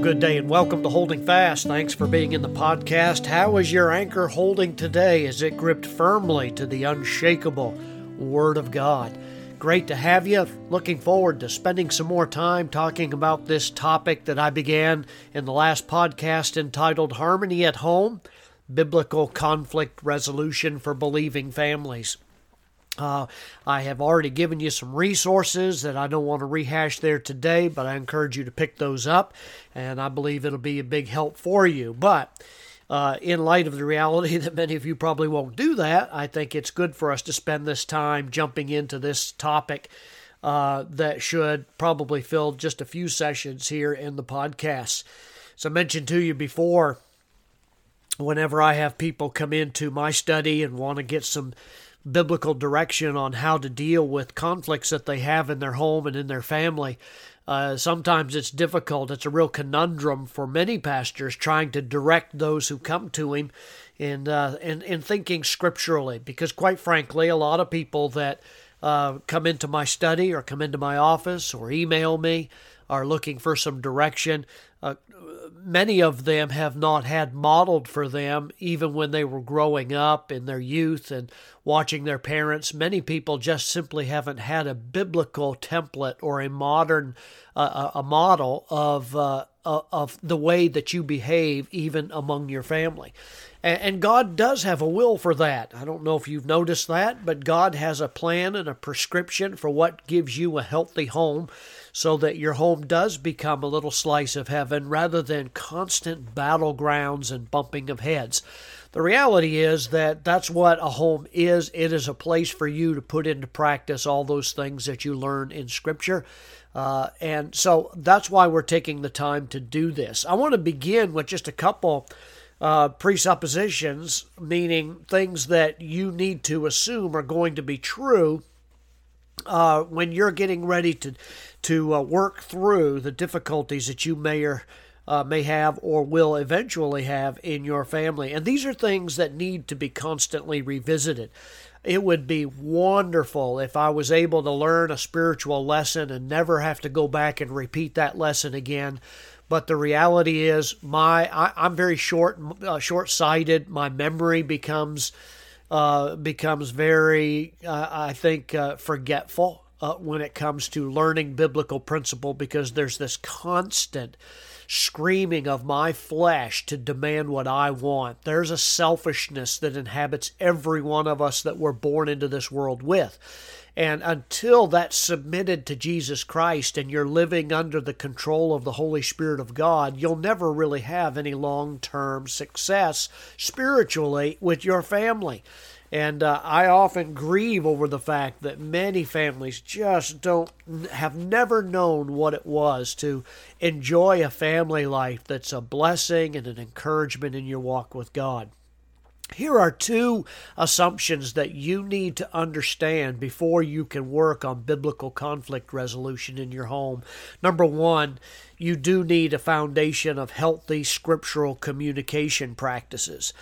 good day and welcome to Holding Fast. Thanks for being in the podcast. How is your anchor holding today? Is it gripped firmly to the unshakable Word of God? Great to have you. Looking forward to spending some more time talking about this topic that I began in the last podcast entitled Harmony at Home Biblical Conflict Resolution for Believing Families. Uh, I have already given you some resources that I don't want to rehash there today, but I encourage you to pick those up, and I believe it'll be a big help for you. But uh, in light of the reality that many of you probably won't do that, I think it's good for us to spend this time jumping into this topic uh, that should probably fill just a few sessions here in the podcast. As I mentioned to you before, whenever I have people come into my study and want to get some biblical direction on how to deal with conflicts that they have in their home and in their family. Uh, sometimes it's difficult. It's a real conundrum for many pastors trying to direct those who come to him in, uh, in thinking scripturally. Because, quite frankly, a lot of people that uh, come into my study or come into my office or email me are looking for some direction. Uh, many of them have not had modeled for them, even when they were growing up in their youth and watching their parents. Many people just simply haven't had a biblical template or a modern uh, a model of uh, of the way that you behave, even among your family. And God does have a will for that. I don't know if you've noticed that, but God has a plan and a prescription for what gives you a healthy home so that your home does become a little slice of heaven rather than constant battlegrounds and bumping of heads. The reality is that that's what a home is. It is a place for you to put into practice all those things that you learn in Scripture. Uh, and so that's why we're taking the time to do this. I want to begin with just a couple uh, presuppositions, meaning things that you need to assume are going to be true uh, when you're getting ready to to uh, work through the difficulties that you may or uh, may have or will eventually have in your family. And these are things that need to be constantly revisited. It would be wonderful if I was able to learn a spiritual lesson and never have to go back and repeat that lesson again but the reality is, my I, am very short uh, short sighted. My memory becomes uh, becomes very, uh, I think, uh, forgetful uh, when it comes to learning biblical principle because there's this constant screaming of my flesh to demand what I want. There's a selfishness that inhabits every one of us that we're born into this world with. And until that's submitted to Jesus Christ and you're living under the control of the Holy Spirit of God, you'll never really have any long term success spiritually with your family. And uh, I often grieve over the fact that many families just don't have never known what it was to enjoy a family life that's a blessing and an encouragement in your walk with God. Here are two assumptions that you need to understand before you can work on biblical conflict resolution in your home. Number one, you do need a foundation of healthy scriptural communication practices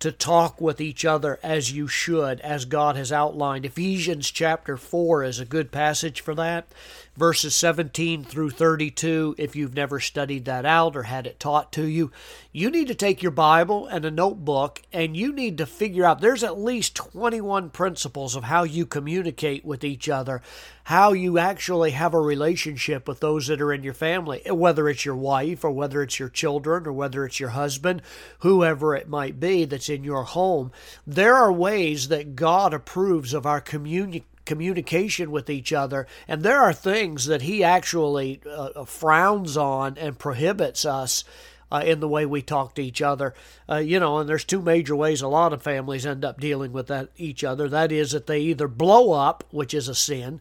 to talk with each other as you should, as God has outlined. Ephesians chapter 4 is a good passage for that verses 17 through 32. If you've never studied that out or had it taught to you, you need to take your Bible and a notebook and you need to figure out there's at least 21 principles of how you communicate with each other, how you actually have a relationship with those that are in your family, whether it's your wife or whether it's your children or whether it's your husband, whoever it might be that's in your home. There are ways that God approves of our communication communication with each other. And there are things that he actually uh, uh, frowns on and prohibits us. Uh, in the way we talk to each other, uh, you know, and there's two major ways a lot of families end up dealing with that each other. That is, that they either blow up, which is a sin,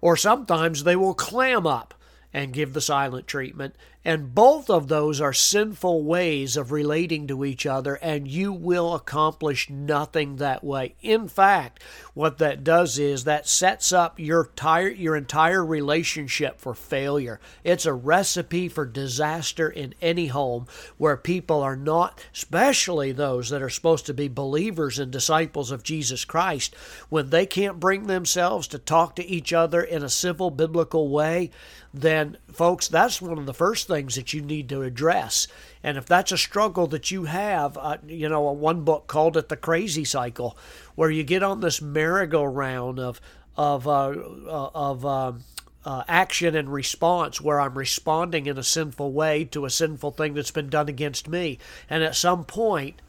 or sometimes they will clam up and give the silent treatment. And both of those are sinful ways of relating to each other, and you will accomplish nothing that way. In fact, what that does is that sets up your entire, your entire relationship for failure. It's a recipe for disaster in any home where people are not, especially those that are supposed to be believers and disciples of Jesus Christ, when they can't bring themselves to talk to each other in a civil biblical way, then folks, that's one of the first things that you need to address. And if that's a struggle that you have, uh, you know, one book called it the crazy cycle, where you get on this merry-go-round of of uh, uh, of um, uh, action and response where I'm responding in a sinful way to a sinful thing that's been done against me. And at some point,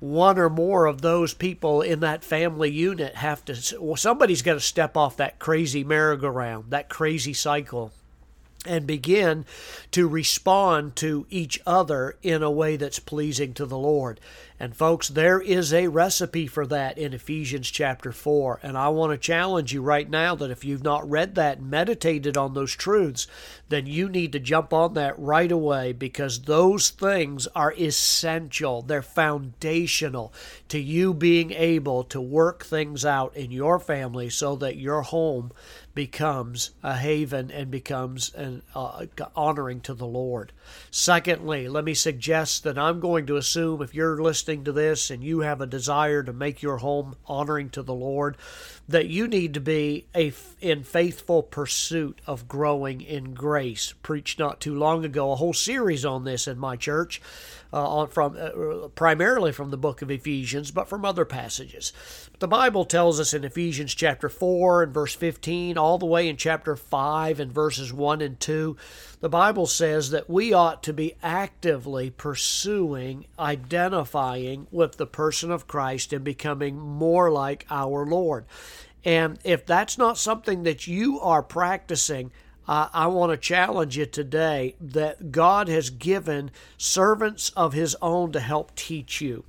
one or more of those people in that family unit have to, well, somebody's got to step off that crazy merry-go-round, that crazy cycle and begin to respond to each other in a way that's pleasing to the Lord. And folks, there is a recipe for that in Ephesians chapter 4. And I want to challenge you right now that if you've not read that and meditated on those truths, then you need to jump on that right away because those things are essential. They're foundational to you being able to work things out in your family so that your home becomes a haven and becomes an uh, honoring to the Lord. Secondly, let me suggest that I'm going to assume if you're listening to this and you have a desire to make your home honoring to the Lord, that you need to be a, in faithful pursuit of growing in grace. Preached not too long ago a whole series on this in my church uh, from uh, primarily from the book of Ephesians, but from other passages. The Bible tells us in Ephesians chapter 4 and verse 15, all the way in chapter 5 and verses 1 and 2, the Bible says that we ought to be actively pursuing, identifying with the person of Christ and becoming more like our Lord. And if that's not something that you are practicing, uh, I want to challenge you today that God has given servants of His own to help teach you.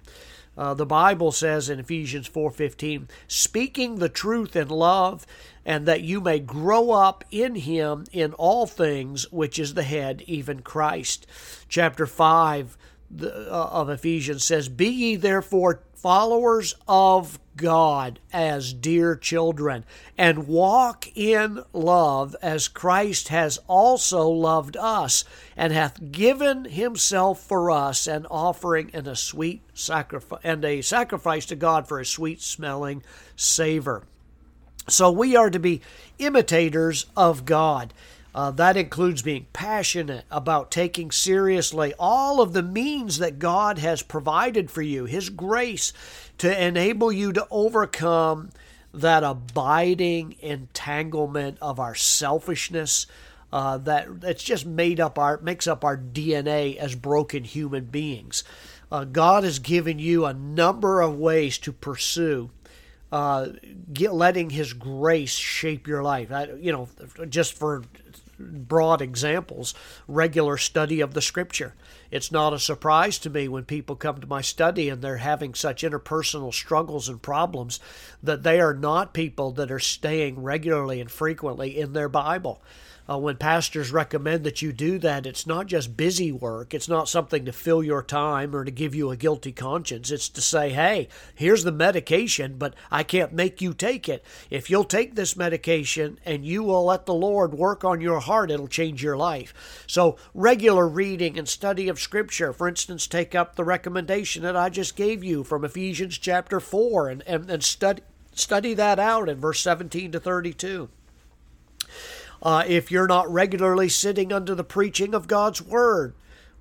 Uh, the Bible says in Ephesians 4:15, speaking the truth in love, and that you may grow up in him in all things, which is the head, even Christ. Chapter 5 uh, of Ephesians says, Be ye therefore followers of God as dear children, and walk in love as Christ has also loved us, and hath given himself for us an offering and a sweet sacrifice and a sacrifice to God for a sweet smelling savor. So we are to be imitators of God. Uh, that includes being passionate about taking seriously all of the means that God has provided for you, His grace, to enable you to overcome that abiding entanglement of our selfishness. Uh, that it's just made up our makes up our DNA as broken human beings. Uh, God has given you a number of ways to pursue uh, get, letting His grace shape your life. I, you know, just for broad examples, regular study of the Scripture. It's not a surprise to me when people come to my study and they're having such interpersonal struggles and problems that they are not people that are staying regularly and frequently in their Bible uh, when pastors recommend that you do that, it's not just busy work. It's not something to fill your time or to give you a guilty conscience. It's to say, hey, here's the medication, but I can't make you take it. If you'll take this medication and you will let the Lord work on your heart, it'll change your life. So, regular reading and study of Scripture, for instance, take up the recommendation that I just gave you from Ephesians chapter 4 and, and, and study, study that out in verse 17 to 32. Uh, if you're not regularly sitting under the preaching of God's Word,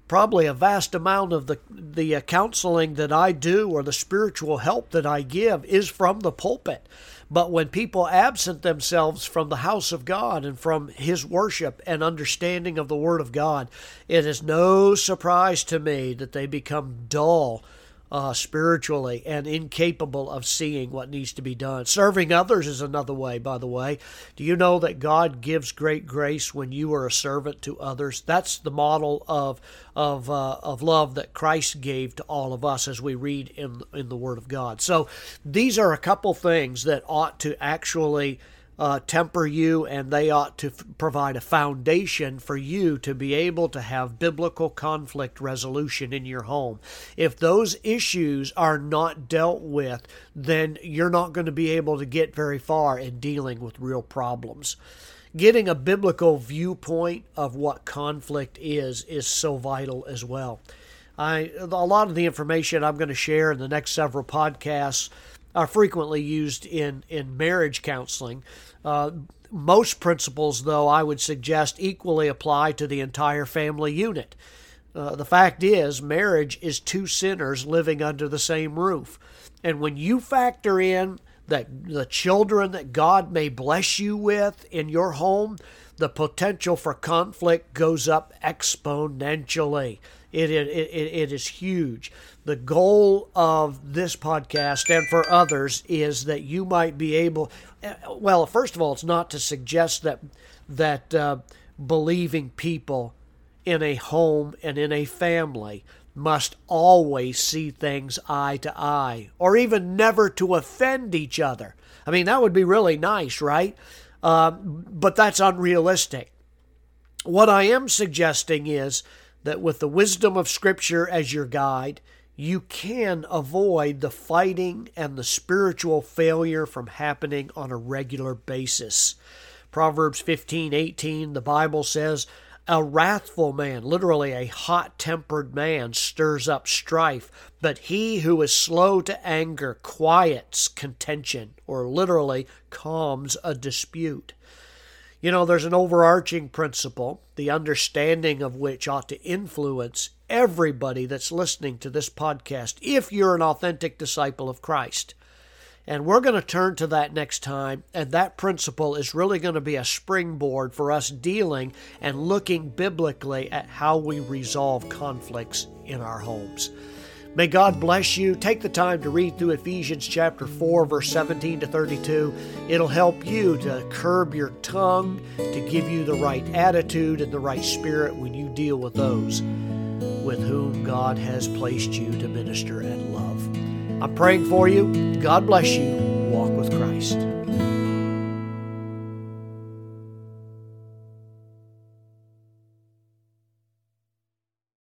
probably a vast amount of the the uh, counseling that I do or the spiritual help that I give is from the pulpit. But when people absent themselves from the house of God and from His worship and understanding of the Word of God, it is no surprise to me that they become dull uh, spiritually and incapable of seeing what needs to be done. Serving others is another way, by the way. Do you know that God gives great grace when you are a servant to others? That's the model of of uh, of love that Christ gave to all of us, as we read in in the Word of God. So these are a couple things that ought to actually uh, temper you, and they ought to f- provide a foundation for you to be able to have biblical conflict resolution in your home. If those issues are not dealt with, then you're not going to be able to get very far in dealing with real problems. Getting a biblical viewpoint of what conflict is is so vital as well. I, a lot of the information I'm going to share in the next several podcasts are frequently used in, in marriage counseling. Uh, most principles, though, I would suggest equally apply to the entire family unit. Uh, the fact is, marriage is two sinners living under the same roof. And when you factor in that the children that God may bless you with in your home, the potential for conflict goes up exponentially. It, it, it, it is huge. The goal of this podcast and for others is that you might be able, well, first of all, it's not to suggest that, that uh, believing people in a home and in a family must always see things eye to eye or even never to offend each other. I mean, that would be really nice, right? Uh, but that's unrealistic. What I am suggesting is that with the wisdom of Scripture as your guide, you can avoid the fighting and the spiritual failure from happening on a regular basis. Proverbs 15:18 the Bible says, a wrathful man, literally a hot tempered man, stirs up strife, but he who is slow to anger quiets contention, or literally calms a dispute. You know, there's an overarching principle, the understanding of which ought to influence everybody that's listening to this podcast if you're an authentic disciple of Christ. And we're going to turn to that next time. And that principle is really going to be a springboard for us dealing and looking biblically at how we resolve conflicts in our homes. May God bless you. Take the time to read through Ephesians chapter 4, verse 17 to 32. It'll help you to curb your tongue, to give you the right attitude and the right spirit when you deal with those with whom God has placed you to minister and love. I'm praying for you. God bless you.